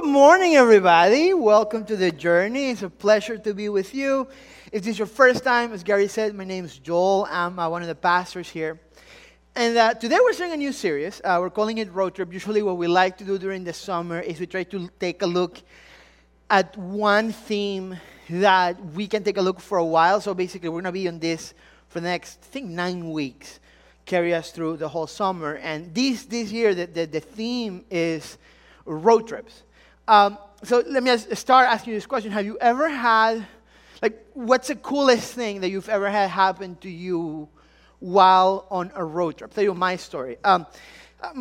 Good morning, everybody. Welcome to the journey. It's a pleasure to be with you. If this is your first time, as Gary said, my name is Joel. I'm uh, one of the pastors here. And uh, today we're starting a new series. Uh, we're calling it Road Trip. Usually, what we like to do during the summer is we try to take a look at one theme that we can take a look for a while. So basically, we're going to be on this for the next, I think, nine weeks, carry us through the whole summer. And this, this year, the, the, the theme is road trips. Um, so let me start asking you this question. Have you ever had, like, what's the coolest thing that you've ever had happen to you while on a road trip? I'll tell you my story. Um,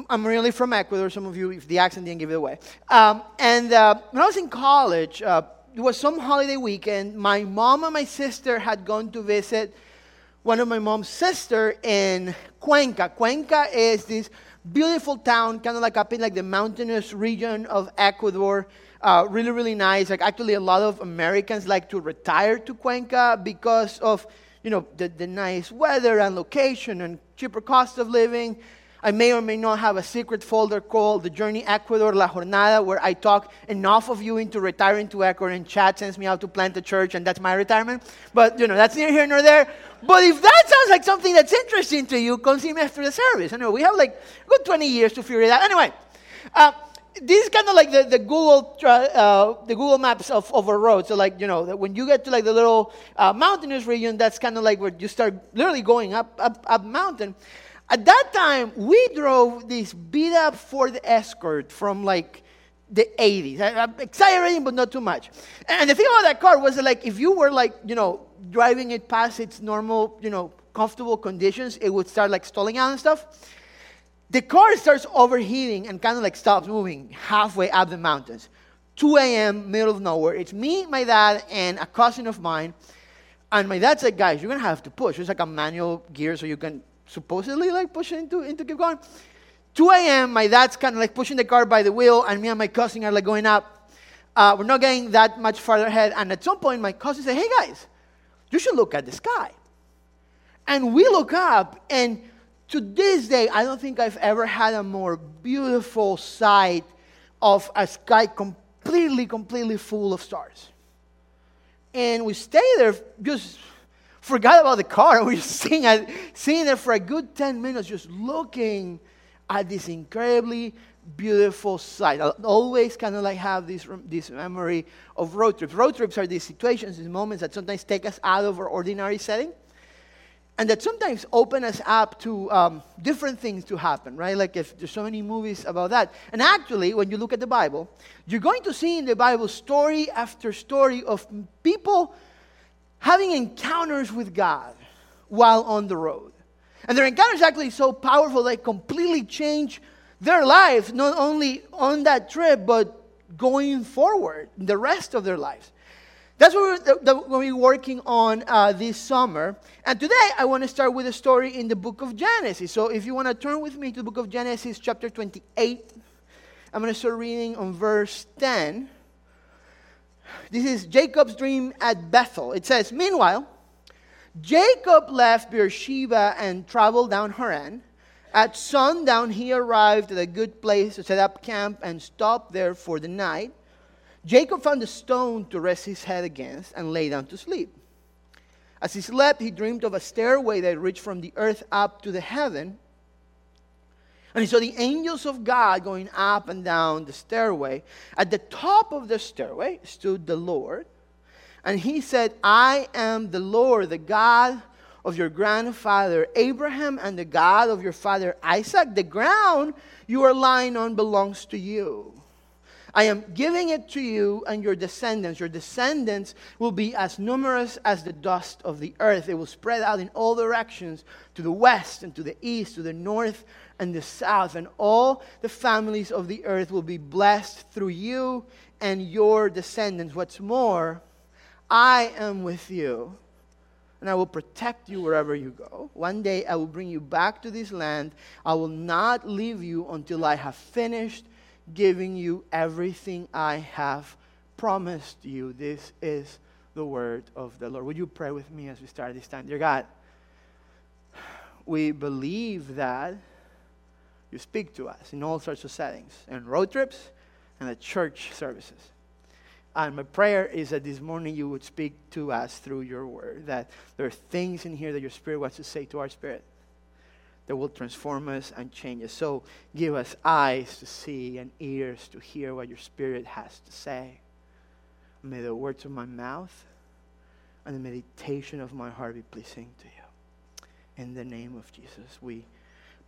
I'm really from Ecuador. Some of you, if the accent didn't give it away. Um, and uh, when I was in college, uh, it was some holiday weekend. My mom and my sister had gone to visit one of my mom's sister in Cuenca. Cuenca is this beautiful town, kind of like up in like the mountainous region of Ecuador. Uh, really, really nice. Like actually, a lot of Americans like to retire to Cuenca because of you know the, the nice weather and location and cheaper cost of living. I may or may not have a secret folder called The Journey Ecuador La Jornada, where I talk enough of you into retiring to Ecuador, and Chad sends me out to plant a church, and that's my retirement. But, you know, that's neither here nor there. But if that sounds like something that's interesting to you, come see me after the service. Know we have like good 20 years to figure it out. Anyway, uh, this is kind of like the, the Google uh, the Google Maps of, of a road. So like you know when you get to like the little uh, mountainous region, that's kind of like where you start literally going up up up mountain. At that time, we drove this beat up Ford Escort from like the 80s. I'm exaggerating, but not too much. And the thing about that car was that, like, if you were like, you know, driving it past its normal, you know, comfortable conditions, it would start like stalling out and stuff. The car starts overheating and kind of like stops moving halfway up the mountains. 2 a.m., middle of nowhere. It's me, my dad, and a cousin of mine. And my dad said, guys, you're going to have to push. It's like a manual gear so you can supposedly like pushing into, into keep going. 2 a.m., my dad's kind of like pushing the car by the wheel, and me and my cousin are like going up. Uh, we're not getting that much farther ahead. And at some point, my cousin said, Hey guys, you should look at the sky. And we look up, and to this day, I don't think I've ever had a more beautiful sight of a sky completely, completely full of stars. And we stay there just forgot about the car. We were sitting, at, sitting there for a good 10 minutes just looking at this incredibly beautiful sight. I always kind of like have this, this memory of road trips. Road trips are these situations, these moments that sometimes take us out of our ordinary setting and that sometimes open us up to um, different things to happen, right? Like if there's so many movies about that. And actually, when you look at the Bible, you're going to see in the Bible story after story of people having encounters with God while on the road. And their encounters actually so powerful they completely change their lives, not only on that trip, but going forward, the rest of their lives. That's what we're, what we're working on uh, this summer. And today I want to start with a story in the book of Genesis. So if you want to turn with me to the book of Genesis, chapter 28, I'm going to start reading on verse 10. This is Jacob's dream at Bethel. It says, Meanwhile, Jacob left Beersheba and traveled down Haran. At sundown, he arrived at a good place to set up camp and stop there for the night. Jacob found a stone to rest his head against and lay down to sleep. As he slept, he dreamed of a stairway that reached from the earth up to the heaven. And he saw the angels of God going up and down the stairway. At the top of the stairway stood the Lord. And he said, I am the Lord, the God of your grandfather Abraham and the God of your father Isaac. The ground you are lying on belongs to you. I am giving it to you and your descendants. Your descendants will be as numerous as the dust of the earth. It will spread out in all directions to the west and to the east, to the north and the south. And all the families of the earth will be blessed through you and your descendants. What's more, I am with you and I will protect you wherever you go. One day I will bring you back to this land. I will not leave you until I have finished giving you everything I have promised you. This is the word of the Lord. Would you pray with me as we start this time? Dear God, we believe that you speak to us in all sorts of settings, in road trips, and the church services. And my prayer is that this morning you would speak to us through your word, that there are things in here that your spirit wants to say to our spirit that will transform us and change us. So give us eyes to see and ears to hear what your spirit has to say. May the words of my mouth and the meditation of my heart be pleasing to you. In the name of Jesus, we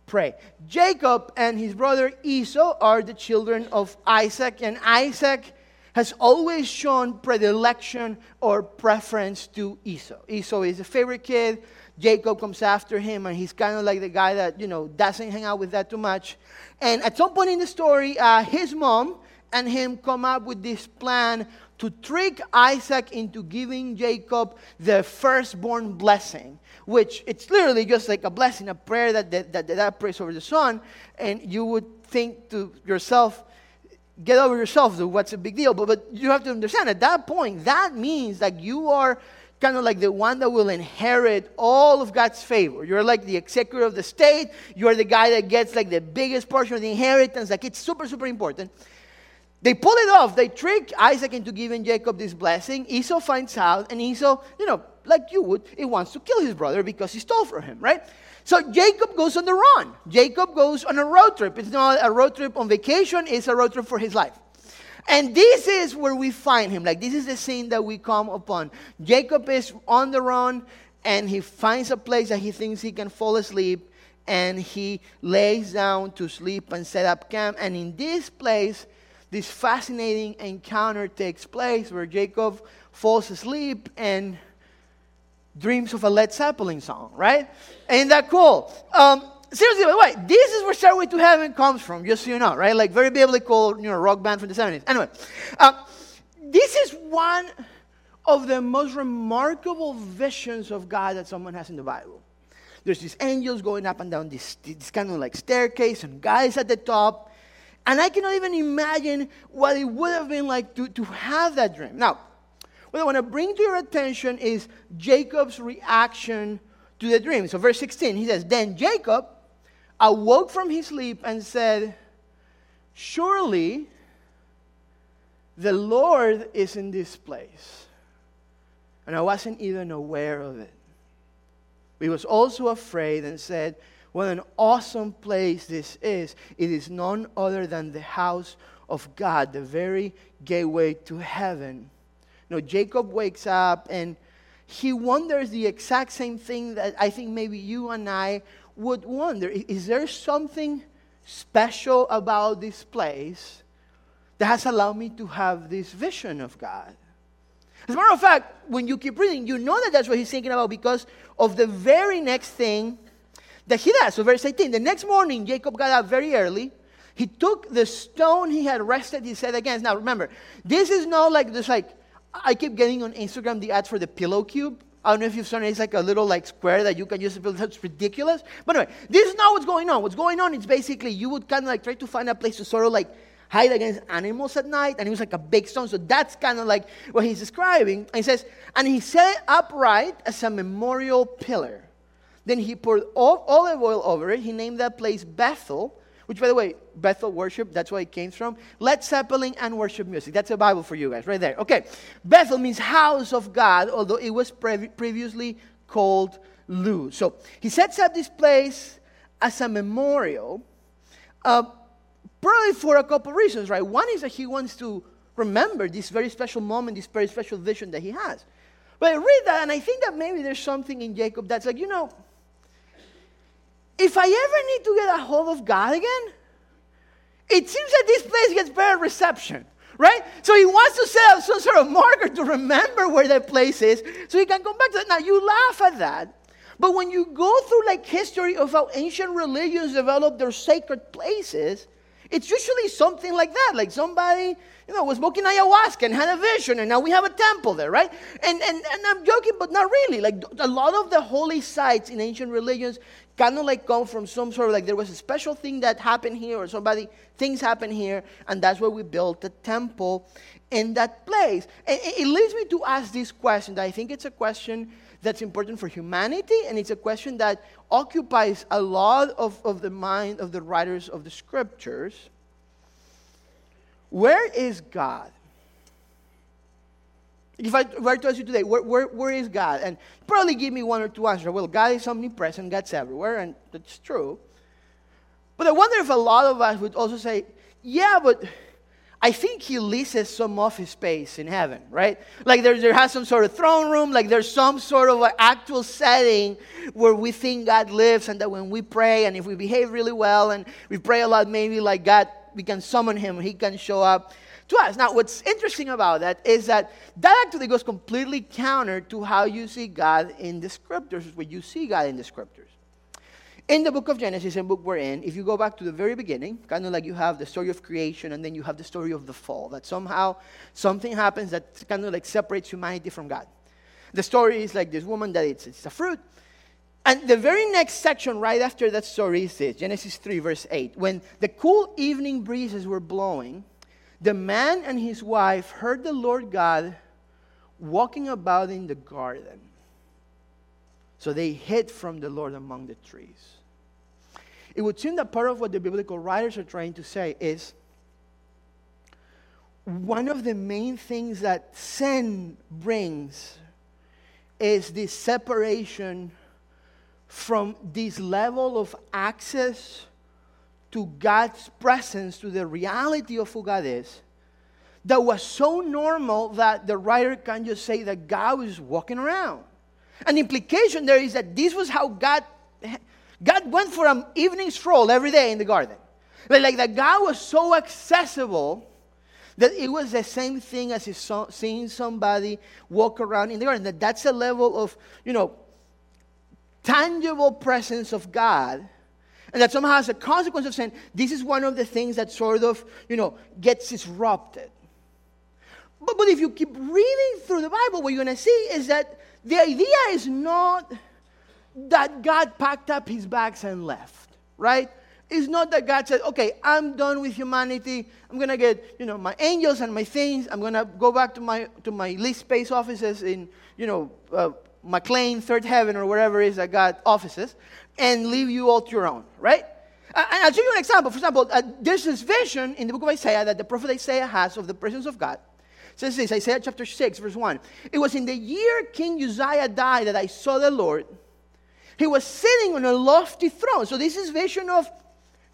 pray. Jacob and his brother Esau are the children of Isaac, and Isaac has always shown predilection or preference to Esau. Esau is a favorite kid. Jacob comes after him, and he's kind of like the guy that, you know, doesn't hang out with that too much. And at some point in the story, uh, his mom and him come up with this plan to trick Isaac into giving Jacob the firstborn blessing, which it's literally just like a blessing, a prayer that that, that, that prays over the son. And you would think to yourself, get over yourself, what's a big deal? But, but you have to understand at that point, that means that you are kind of like the one that will inherit all of God's favor. You're like the executor of the state. You're the guy that gets like the biggest portion of the inheritance. Like it's super, super important. They pull it off. They trick Isaac into giving Jacob this blessing. Esau finds out, and Esau, you know, like you would, he wants to kill his brother because he stole from him, right? So Jacob goes on the run. Jacob goes on a road trip. It's not a road trip on vacation, it's a road trip for his life. And this is where we find him. Like, this is the scene that we come upon. Jacob is on the run, and he finds a place that he thinks he can fall asleep, and he lays down to sleep and set up camp. And in this place, this fascinating encounter takes place where Jacob falls asleep and dreams of a Led Zeppelin song, right? Ain't that cool? Um, seriously, by the way, this is where Stairway to Heaven comes from, just so you know, right? Like very biblical, you know, rock band from the 70s. Anyway, uh, this is one of the most remarkable visions of God that someone has in the Bible. There's these angels going up and down this, this kind of like staircase and guys at the top. And I cannot even imagine what it would have been like to, to have that dream. Now, what I want to bring to your attention is Jacob's reaction to the dream. So, verse 16, he says, Then Jacob awoke from his sleep and said, Surely the Lord is in this place. And I wasn't even aware of it. He was also afraid and said, What an awesome place this is. It is none other than the house of God, the very gateway to heaven. You know, Jacob wakes up and he wonders the exact same thing that I think maybe you and I would wonder. Is there something special about this place that has allowed me to have this vision of God? As a matter of fact, when you keep reading, you know that that's what he's thinking about because of the very next thing that he does. So, verse 18 the next morning, Jacob got up very early. He took the stone he had rested his head against. Now, remember, this is not like this, like, I keep getting on Instagram the ads for the pillow cube. I don't know if you've seen it. It's like a little like square that you can use to build. It's ridiculous. But anyway, this is not what's going on. What's going on is basically you would kind of like try to find a place to sort of like hide against animals at night, and it was like a big stone. So that's kind of like what he's describing. And he says, and he set it upright as a memorial pillar. Then he poured olive oil over it. He named that place Bethel, which, by the way, Bethel worship, that's where it came from. Led Zeppelin and worship music. That's a Bible for you guys, right there. Okay. Bethel means house of God, although it was pre- previously called Luz. So he sets up this place as a memorial, uh, probably for a couple reasons, right? One is that he wants to remember this very special moment, this very special vision that he has. But I read that, and I think that maybe there's something in Jacob that's like, you know, if I ever need to get a hold of God again, it seems that this place gets better reception, right? So he wants to set up some sort of marker to remember where that place is so he can come back to it. Now, you laugh at that. But when you go through like history of how ancient religions developed their sacred places, it's usually something like that. Like somebody, you know, was smoking ayahuasca and had a vision, and now we have a temple there, right? And, and, and I'm joking, but not really. Like a lot of the holy sites in ancient religions kind of like come from some sort of like there was a special thing that happened here or somebody things happened here and that's where we built the temple in that place and it leads me to ask this question i think it's a question that's important for humanity and it's a question that occupies a lot of, of the mind of the writers of the scriptures Where is God? If I were to ask you today, where, where, where is God? And probably give me one or two answers. Well, God is omnipresent, God's everywhere, and that's true. But I wonder if a lot of us would also say, yeah, but I think he leases some office space in heaven, right? Like there, there has some sort of throne room, like there's some sort of actual setting where we think God lives, and that when we pray and if we behave really well and we pray a lot, maybe like God, we can summon him, he can show up to us. Now, what's interesting about that is that that actually goes completely counter to how you see God in the scriptures, where you see God in the scriptures. In the book of Genesis, and book we're in, if you go back to the very beginning, kind of like you have the story of creation and then you have the story of the fall, that somehow something happens that kind of like separates humanity from God. The story is like this woman that it's, it's a fruit. And the very next section, right after that story, is this Genesis 3, verse 8. When the cool evening breezes were blowing, the man and his wife heard the Lord God walking about in the garden. So they hid from the Lord among the trees. It would seem that part of what the biblical writers are trying to say is one of the main things that sin brings is this separation from this level of access to God's presence, to the reality of who God is, that was so normal that the writer can just say that God was walking around. An implication there is that this was how God, God went for an evening stroll every day in the garden. But like that God was so accessible that it was the same thing as seeing somebody walk around in the garden. That that's a level of, you know, tangible presence of God and that somehow as a consequence of sin, this is one of the things that sort of, you know, gets disrupted. But, but if you keep reading through the Bible, what you're going to see is that the idea is not that God packed up his bags and left, right? It's not that God said, okay, I'm done with humanity. I'm going to get, you know, my angels and my things. I'm going to go back to my, to my lease space offices in, you know, uh, McLean, Third Heaven, or wherever it is that got offices and leave you all to your own, right? And I'll give you an example. For example, uh, there's this vision in the book of Isaiah that the prophet Isaiah has of the presence of God. It says this, Isaiah chapter 6, verse 1. It was in the year King Uzziah died that I saw the Lord. He was sitting on a lofty throne. So this is vision of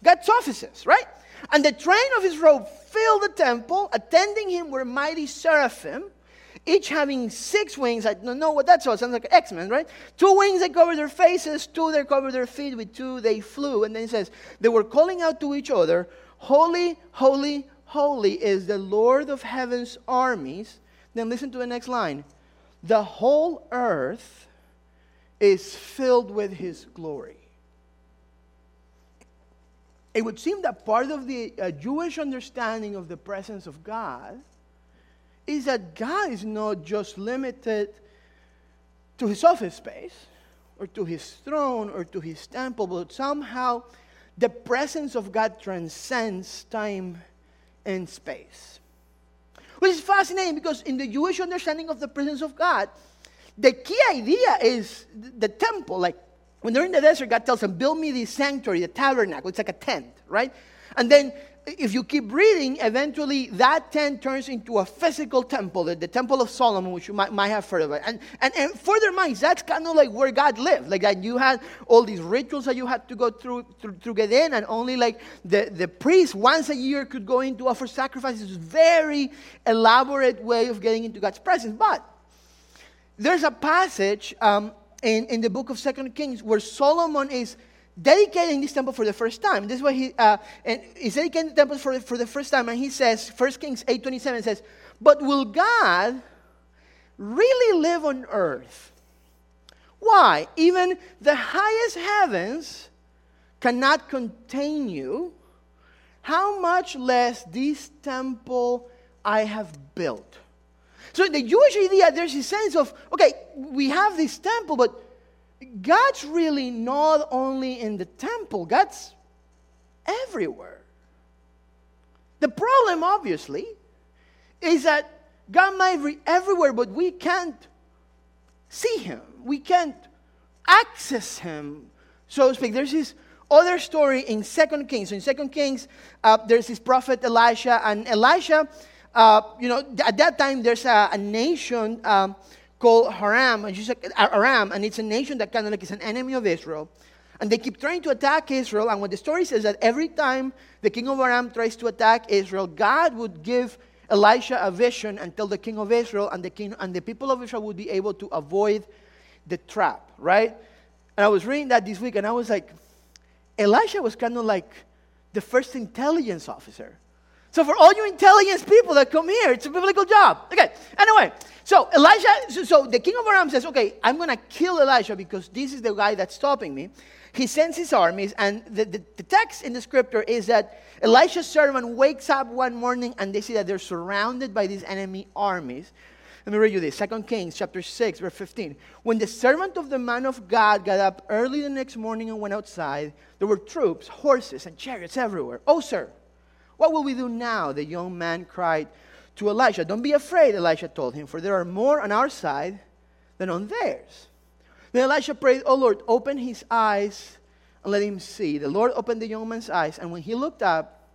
God's offices, right? And the train of his robe filled the temple. Attending him were mighty seraphim each having six wings. I don't know what that's all. Sounds like X Men, right? Two wings that cover their faces, two that cover their feet. With two they flew. And then it says, they were calling out to each other, Holy, holy, holy is the Lord of heaven's armies. Then listen to the next line. The whole earth is filled with his glory. It would seem that part of the uh, Jewish understanding of the presence of God is that God is not just limited to his office space or to his throne or to his temple, but somehow the presence of God transcends time and space. Which is fascinating because in the Jewish understanding of the presence of God, the key idea is the temple. Like when they're in the desert, God tells them, Build me the sanctuary, the tabernacle. It's like a tent, right? And then if you keep reading, eventually that tent turns into a physical temple, the, the temple of Solomon, which you might, might have heard of it. And, and, and further minds, that's kind of like where God lived. Like that you had all these rituals that you had to go through to, get in, and only like the, the priest once a year could go in to offer sacrifices. Very elaborate way of getting into God's presence. But there's a passage um, in, in the book of Second Kings where Solomon is dedicating this temple for the first time. This is what he uh, and he's dedicating the temple for, for the first time, and he says, 1 Kings 8:27 says, But will God really live on earth? Why? Even the highest heavens cannot contain you. How much less this temple I have built? So the Jewish idea, there's a sense of, okay, we have this temple, but God's really not only in the temple, God's everywhere. The problem, obviously, is that God might be everywhere, but we can't see Him. We can't access Him, so to speak. There's this other story in Second Kings. So in Second Kings, uh, there's this prophet Elisha, and Elisha, uh, you know, at that time there's a, a nation um, called Haram, and she's like, uh, Aram, and it's a nation that kind of like is an enemy of Israel. And they keep trying to attack Israel. And what the story says that every time the king of Aram tries to attack Israel, God would give Elisha a vision and tell the king of Israel, and the king and the people of Israel would be able to avoid the trap, right? And I was reading that this week, and I was like, Elisha was kind of like the first intelligence officer. So for all you intelligence people that come here, it's a biblical job. Okay. Anyway, so Elijah, so, so the king of Aram says, okay, I'm going to kill Elijah because this is the guy that's stopping me. He sends his armies, and the, the, the text in the scripture is that Elisha's servant wakes up one morning and they see that they're surrounded by these enemy armies. Let me read you this. 2 Kings chapter 6, verse 15. When the servant of the man of God got up early the next morning and went outside, there were troops, horses, and chariots everywhere. Oh, sir, what will we do now? The young man cried to Elisha. Don't be afraid, Elisha told him, for there are more on our side than on theirs. Then Elisha prayed, Oh Lord, open his eyes and let him see. The Lord opened the young man's eyes, and when he looked up,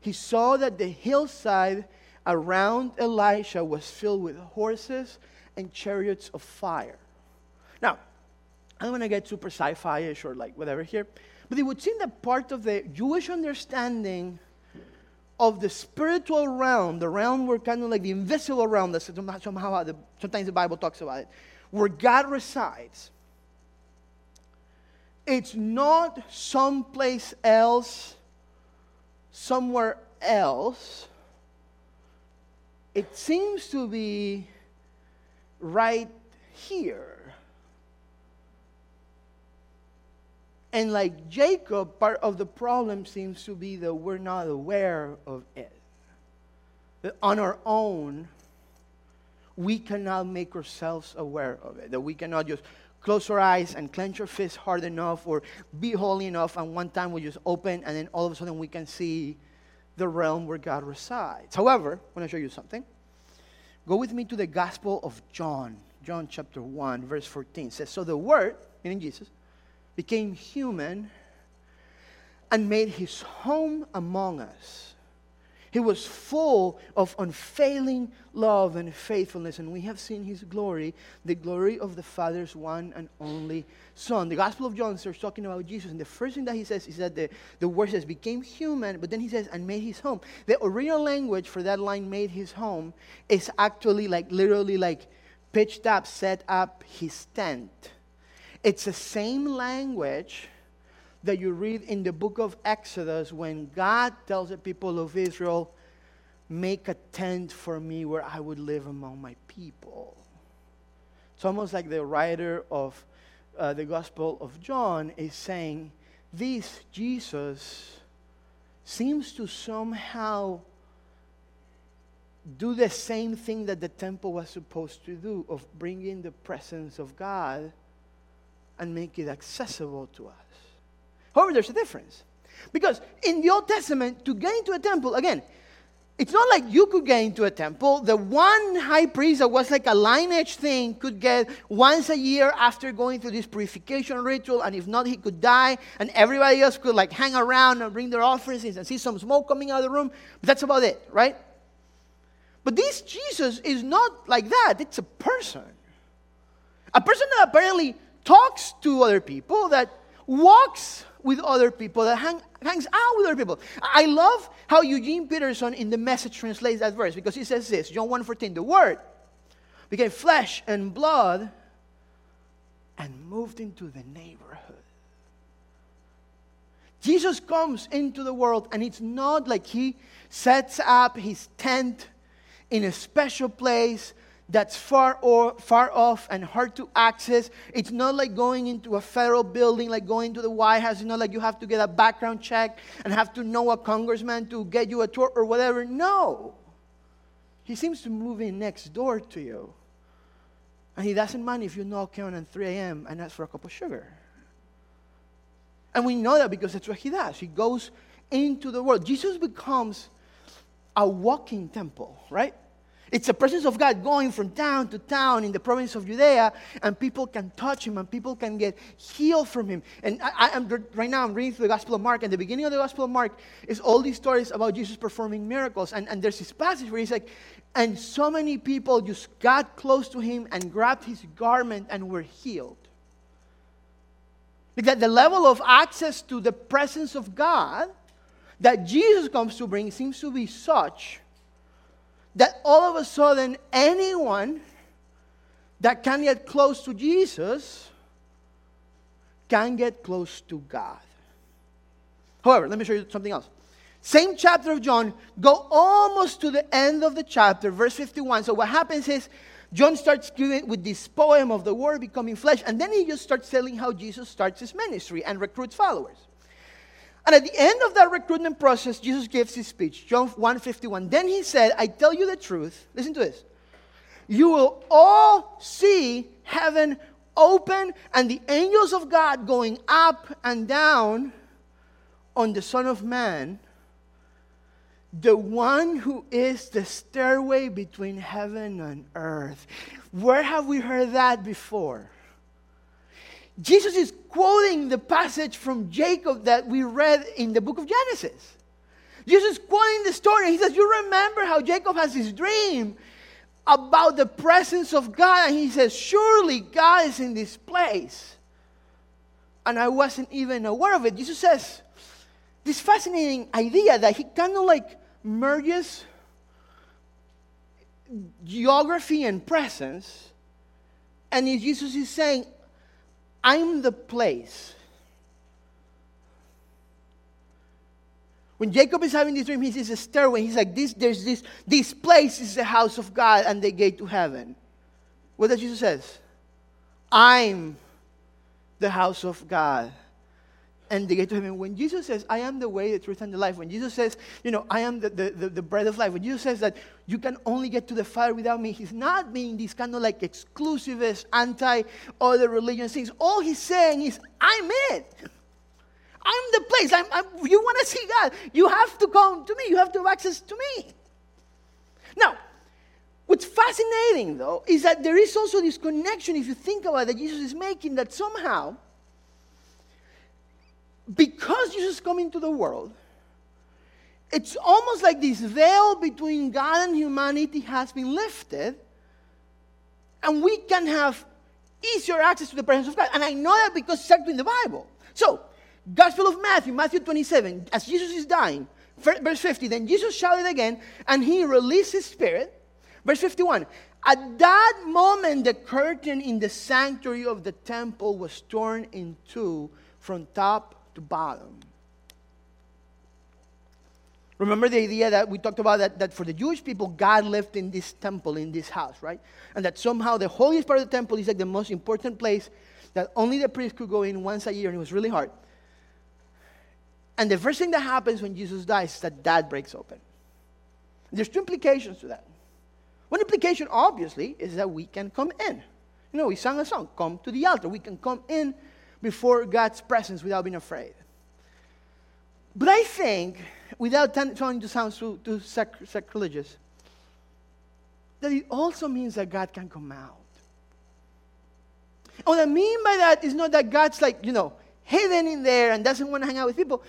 he saw that the hillside around Elisha was filled with horses and chariots of fire. Now, I don't want to get super sci fi ish or like whatever here, but it would seem that part of the Jewish understanding of the spiritual realm, the realm where kind of like the invisible realm, that somehow the, sometimes the Bible talks about it, where God resides, it's not someplace else, somewhere else it seems to be right here. And like Jacob, part of the problem seems to be that we're not aware of it. That on our own, we cannot make ourselves aware of it. That we cannot just close our eyes and clench our fists hard enough or be holy enough, and one time we just open, and then all of a sudden we can see the realm where God resides. However, I want to show you something. Go with me to the Gospel of John, John chapter 1, verse 14 it says, So the Word, meaning Jesus, became human and made his home among us. He was full of unfailing love and faithfulness, and we have seen his glory, the glory of the Father's one and only Son. The Gospel of John starts talking about Jesus, and the first thing that he says is that the, the word says, became human, but then he says, and made his home. The original language for that line, made his home, is actually like literally like pitched up, set up his tent. It's the same language that you read in the book of Exodus when God tells the people of Israel, Make a tent for me where I would live among my people. It's almost like the writer of uh, the Gospel of John is saying, This Jesus seems to somehow do the same thing that the temple was supposed to do of bringing the presence of God and make it accessible to us. However, there's a difference. Because in the Old Testament, to get into a temple, again, it's not like you could get into a temple. The one high priest that was like a lineage thing could get once a year after going through this purification ritual, and if not, he could die, and everybody else could like hang around and bring their offerings and see some smoke coming out of the room. But that's about it, right? But this Jesus is not like that. It's a person. A person that apparently talks to other people, that walks with other people, that hang, hangs out with other people. I love how Eugene Peterson in the message translates that verse because he says this John 1:14, the word became flesh and blood and moved into the neighborhood. Jesus comes into the world, and it's not like he sets up his tent in a special place that's far, or, far off and hard to access. It's not like going into a federal building, like going to the White House. It's not like you have to get a background check and have to know a congressman to get you a tour or whatever. No. He seems to move in next door to you. And he doesn't mind if you knock on at 3 a.m. and ask for a cup of sugar. And we know that because that's what he does. He goes into the world. Jesus becomes a walking temple, right? It's the presence of God going from town to town in the province of Judea, and people can touch him and people can get healed from him. And I, am right now I'm reading through the Gospel of Mark, and the beginning of the Gospel of Mark is all these stories about Jesus performing miracles. And, and there's this passage where he's like, and so many people just got close to him and grabbed his garment and were healed. Because the level of access to the presence of God that Jesus comes to bring seems to be such that all of a sudden anyone that can get close to Jesus can get close to God. However, let me show you something else. Same chapter of John, go almost to the end of the chapter, verse 51. So what happens is John starts giving with this poem of the word becoming flesh, and then he just starts telling how Jesus starts his ministry and recruits followers. And at the end of that recruitment process, Jesus gives his speech, John 1:51. Then he said, I tell you the truth. Listen to this. You will all see heaven open and the angels of God going up and down on the Son of Man, the one who is the stairway between heaven and earth. Where have we heard that before? Jesus is quoting the passage from Jacob that we read in the book of Genesis. Jesus is quoting the story. He says, You remember how Jacob has this dream about the presence of God, and he says, Surely God is in this place. And I wasn't even aware of it. Jesus says, This fascinating idea that he kind of like merges geography and presence. And Jesus is saying, I'm the place. When Jacob is having this dream, he sees a stairway. He's like, this, there's this, this place is the house of God and the gate to heaven. What does Jesus says? I'm the house of God and they get to heaven. When Jesus says, I am the way, the truth, and the life, when Jesus says, you know, I am the, the, the, the, bread of life, when Jesus says that you can only get to the Father without me, he's not being this kind of like exclusivist, anti other religion things. All he's saying is, I'm it. I'm the place. I'm, I'm you want to see God, you have to come to me. You have to have access to me. Now, what's fascinating though is that there is also this connection, if you think about it, that Jesus is making that somehow because Jesus is coming to the world, it's almost like this veil between God and humanity has been lifted, and we can have easier access to the presence of God. And I know that because it's actually in the Bible. So, Gospel of Matthew, Matthew 27, as Jesus is dying, verse 50, then Jesus shouted again, and he released his spirit. Verse 51, at that moment, the curtain in the sanctuary of the temple was torn in two from top to bottom. Remember the idea that we talked about that, that for the Jewish people, God lived in this temple, in this house, right? And that somehow the holiest part of the temple is like the most important place that only the priest could go in once a year, and it was really hard. And the first thing that happens when Jesus dies is that that breaks open. There's two implications to that. One implication, obviously, is that we can come in. You know, we sang a song, Come to the altar. We can come in before God's presence without being afraid. But I think, without trying to sound too, too sac- sacrilegious, that it also means that God can come out. And what I mean by that is not that God's like, you know, hidden in there and doesn't want to hang out with people.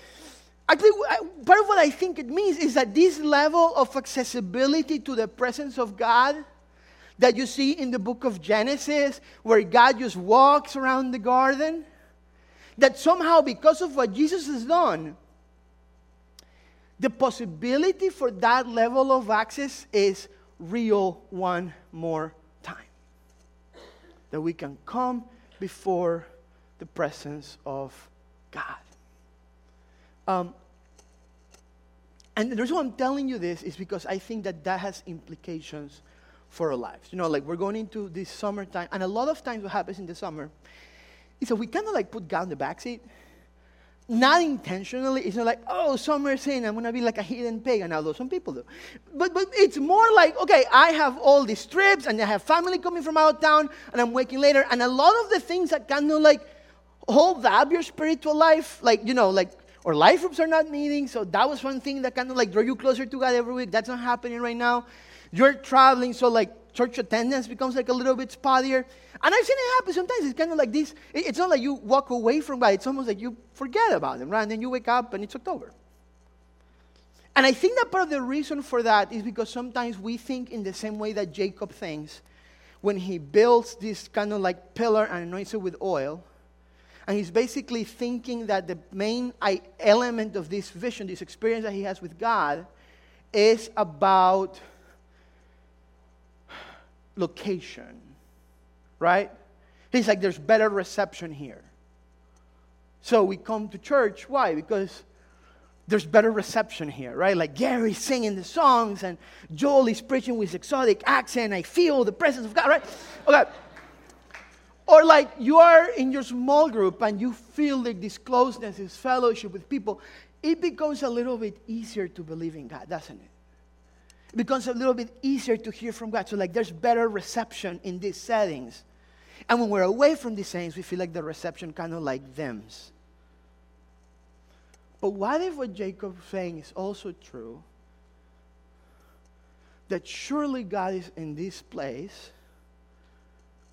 Actually, part of what I think it means is that this level of accessibility to the presence of God that you see in the book of Genesis, where God just walks around the garden, that somehow, because of what Jesus has done, the possibility for that level of access is real one more time. That we can come before the presence of God. Um, and the reason why I'm telling you this is because I think that that has implications for our lives. You know, like we're going into this summertime, and a lot of times what happens in the summer so we kind of like put God in the backseat. Not intentionally. It's not like, oh, summer's saying I'm going to be like a hidden pagan, although some people do. But, but it's more like, okay, I have all these trips and I have family coming from out of town and I'm waking later. And a lot of the things that kind of like hold up your spiritual life, like, you know, like, or life groups are not meeting. So that was one thing that kind of like draw you closer to God every week. That's not happening right now You're traveling, so like church attendance becomes like a little bit spottier. And I've seen it happen sometimes. It's kind of like this. It's not like you walk away from God, it's almost like you forget about Him, right? And then you wake up and it's October. And I think that part of the reason for that is because sometimes we think in the same way that Jacob thinks when he builds this kind of like pillar and anoints it with oil. And he's basically thinking that the main element of this vision, this experience that he has with God, is about location, right? He's like, there's better reception here. So we come to church. Why? Because there's better reception here, right? Like Gary's singing the songs and Joel is preaching with exotic accent. I feel the presence of God, right? Okay. Or like you are in your small group and you feel like this closeness, this fellowship with people, it becomes a little bit easier to believe in God, doesn't it? It becomes a little bit easier to hear from God. So like there's better reception in these settings. And when we're away from these things, we feel like the reception kind of like them's. But what if what Jacob's saying is also true? That surely God is in this place,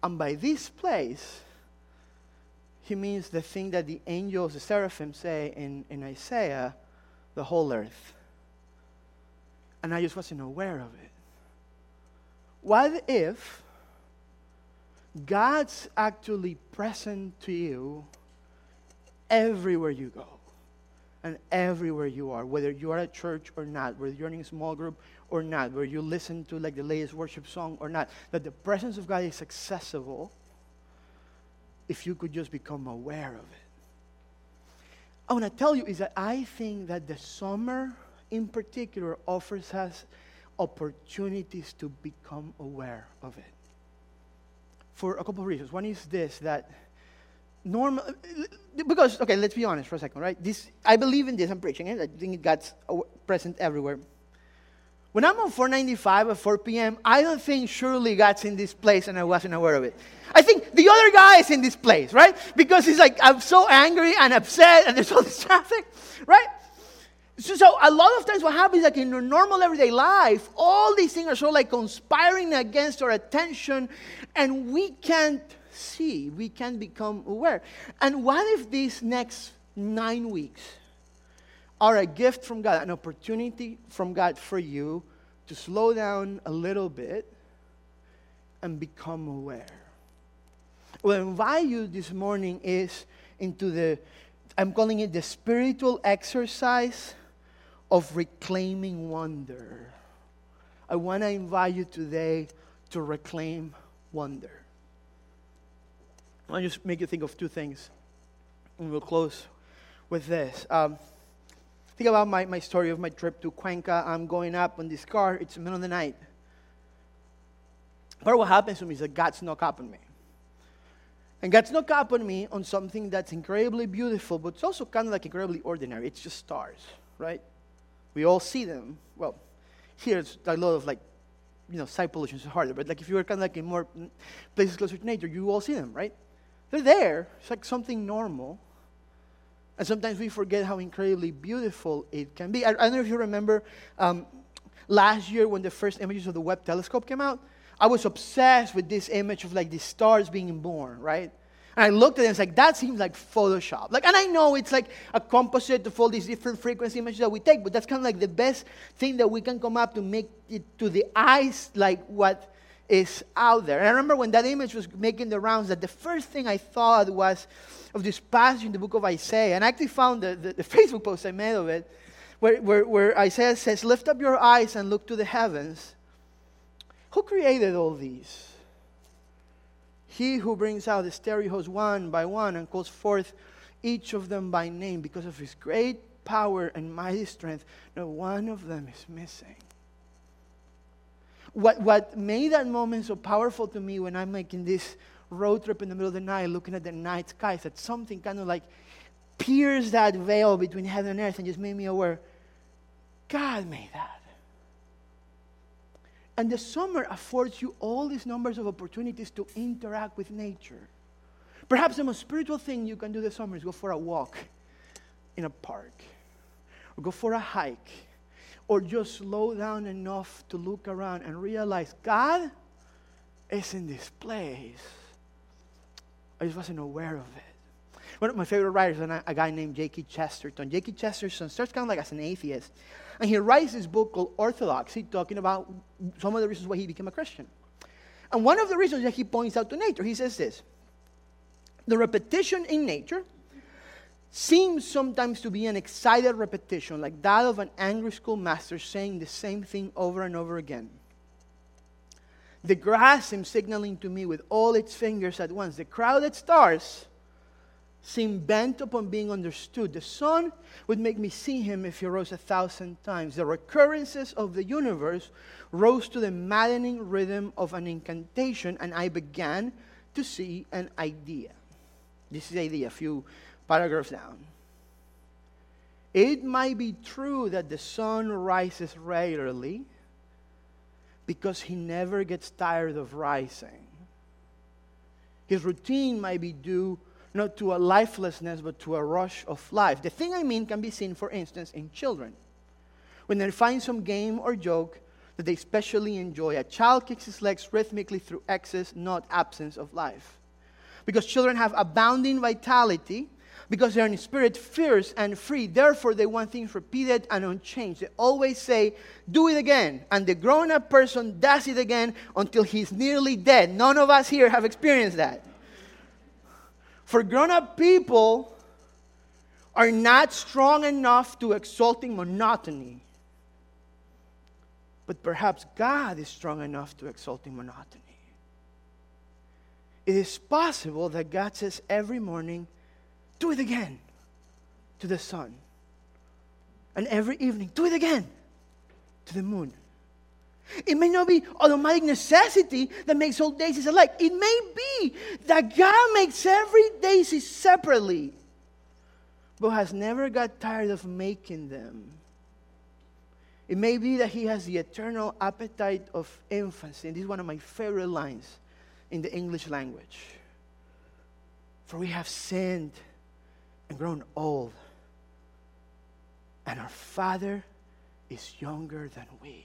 and by this place, he means the thing that the angels, the seraphim, say in, in Isaiah the whole earth. And I just wasn't aware of it. What if God's actually present to you everywhere you go? and everywhere you are, whether you are at church or not, whether you're in a small group or not, whether you listen to like the latest worship song or not, that the presence of God is accessible if you could just become aware of it. I want to tell you is that I think that the summer in particular offers us opportunities to become aware of it. For a couple of reasons. One is this that normal because okay let's be honest for a second right? This i believe in this i'm preaching it i think it god's present everywhere. When i'm on 495 at 4 p.m i don't think surely god's in this place and i wasn't aware of it. I think the other guy is in this place right? Because he's like i'm so angry and upset and there's all this traffic right so, so a lot of times what happens like in your normal everyday life all these things are sort of like conspiring against our attention and we can't see, we can't become aware. And what if these next nine weeks are a gift from God, an opportunity from God for you to slow down a little bit and become aware? What I invite you this morning is into the, I'm calling it the spiritual exercise of reclaiming wonder. I want to invite you today to reclaim wonder. I'll just make you think of two things. And we'll close with this. Um, think about my, my story of my trip to Cuenca. I'm going up on this car, it's the middle of the night. But what happens to me is that God snuck up on me. And God snuck up on me on something that's incredibly beautiful, but it's also kind of like incredibly ordinary. It's just stars, right? We all see them. Well, here it's a lot of like, you know, side pollution is harder, but like if you were kind of like in more places closer to nature, you all see them, right? They're there. It's like something normal. And sometimes we forget how incredibly beautiful it can be. I, I don't know if you remember um, last year when the first images of the Webb telescope came out. I was obsessed with this image of like the stars being born, right? And I looked at it and it's like, that seems like Photoshop. Like, and I know it's like a composite of all these different frequency images that we take, but that's kind of like the best thing that we can come up to make it to the eyes like what is out there. And I remember when that image was making the rounds, that the first thing I thought was of this passage in the book of Isaiah. And I actually found the, the, the Facebook post I made of it, where, where, where Isaiah says, Lift up your eyes and look to the heavens. Who created all these? He who brings out the stereos one by one and calls forth each of them by name because of his great power and mighty strength. No one of them is missing. What, what made that moment so powerful to me when I'm making this road trip in the middle of the night looking at the night sky that something kind of like pierced that veil between heaven and earth and just made me aware God made that. And the summer affords you all these numbers of opportunities to interact with nature. Perhaps the most spiritual thing you can do this summer is go for a walk in a park, or go for a hike, or just slow down enough to look around and realize God is in this place. I just wasn't aware of it. One of my favorite writers is a guy named G.K. Chesterton. G.K. Chesterton starts kind of like as an atheist. And he writes this book called Orthodoxy, talking about some of the reasons why he became a Christian. And one of the reasons that he points out to nature, he says this the repetition in nature seems sometimes to be an excited repetition, like that of an angry schoolmaster saying the same thing over and over again. The grass seems signaling to me with all its fingers at once. The crowded stars seem bent upon being understood. The sun would make me see him if he rose a thousand times. The recurrences of the universe rose to the maddening rhythm of an incantation, and I began to see an idea. This is the idea, a few paragraphs down. It might be true that the sun rises regularly because he never gets tired of rising. His routine might be due not to a lifelessness, but to a rush of life. The thing I mean can be seen, for instance, in children. When they find some game or joke that they especially enjoy, a child kicks his legs rhythmically through excess, not absence of life. Because children have abounding vitality, because they're in spirit fierce and free. Therefore, they want things repeated and unchanged. They always say, Do it again. And the grown up person does it again until he's nearly dead. None of us here have experienced that. For grown up people are not strong enough to exalting monotony. But perhaps God is strong enough to exalting monotony. It is possible that God says every morning, do it again to the sun. And every evening, do it again to the moon. It may not be automatic necessity that makes all days alike. It may be that God makes every daisy separately, but has never got tired of making them. It may be that He has the eternal appetite of infancy. And this is one of my favorite lines in the English language. For we have sinned and grown old. And our Father is younger than we.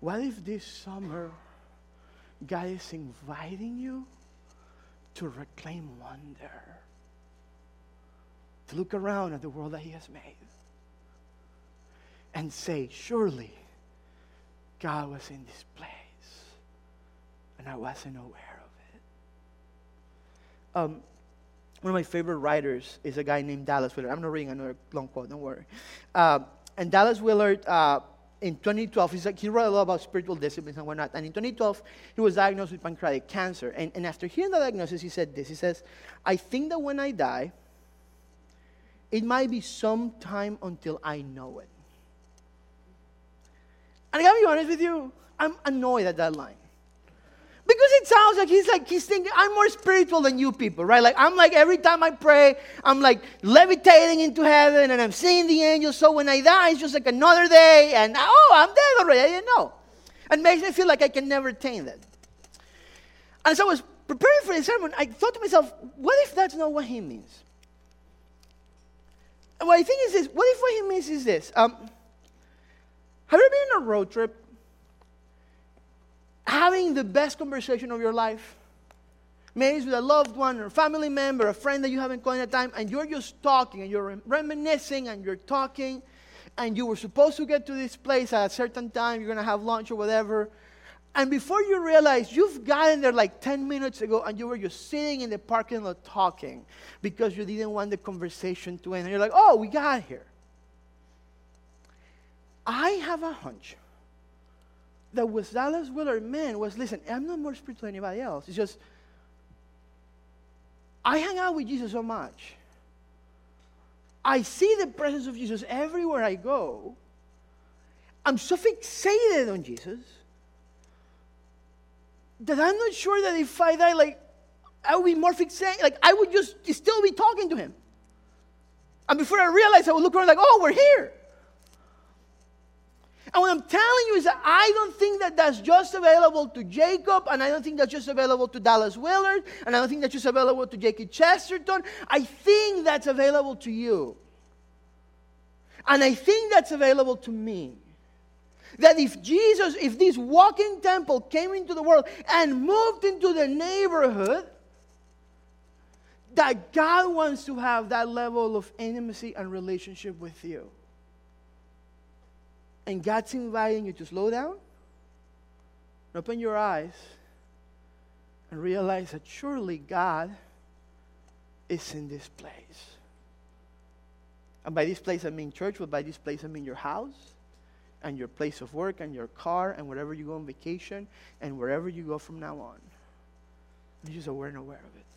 What if this summer God is inviting you to reclaim wonder? To look around at the world that He has made and say, Surely God was in this place and I wasn't aware of it. Um, one of my favorite writers is a guy named Dallas Willard. I'm not reading another long quote, don't worry. Uh, and Dallas Willard, uh, in 2012, he's like, he wrote a lot about spiritual disciplines and whatnot. And in 2012, he was diagnosed with pancreatic cancer. And, and after hearing the diagnosis, he said this He says, I think that when I die, it might be some time until I know it. And I gotta be honest with you, I'm annoyed at that line. It sounds like he's like, he's thinking, I'm more spiritual than you people, right? Like, I'm like, every time I pray, I'm like levitating into heaven and I'm seeing the angels. So when I die, it's just like another day and oh, I'm dead already. I didn't know. And makes me feel like I can never attain that. And so I was preparing for the sermon. I thought to myself, what if that's not what he means? What I think is this what if what he means is this? Um, have you ever been on a road trip having the best conversation of your life. Maybe it's with a loved one or a family member, a friend that you haven't called in a time, and you're just talking and you're reminiscing and you're talking, and you were supposed to get to this place at a certain time, you're to have lunch or whatever. And before you realize, you've gotten there like 10 minutes ago and you were just sitting in the parking lot talking because you didn't want the conversation to end. And you're like, oh, we got here. I have a hunch that was Dallas Willard man was listen, I'm not more spiritual than anybody else. It's just I hang out with Jesus so much. I see the presence of Jesus everywhere I go. I'm so fixated on Jesus that I'm not sure that if I die, like, I would be more fixated. Like, I would just still be talking to him. And before I realize, I would look around like, oh, we're here. And what I'm telling you is that I don't think that that's just available to Jacob, and I don't think that's just available to Dallas Willard, and I don't think that's just available to G.K. Chesterton. I think that's available to you. And I think that's available to me. That if Jesus, if this walking temple came into the world and moved into the neighborhood, that God wants to have that level of intimacy and relationship with you. And God's inviting you to slow down, open your eyes, and realize that surely God is in this place. And by this place, I mean church, but by this place, I mean your house and your place of work and your car and wherever you go on vacation and wherever you go from now on. You just aware and aware of it.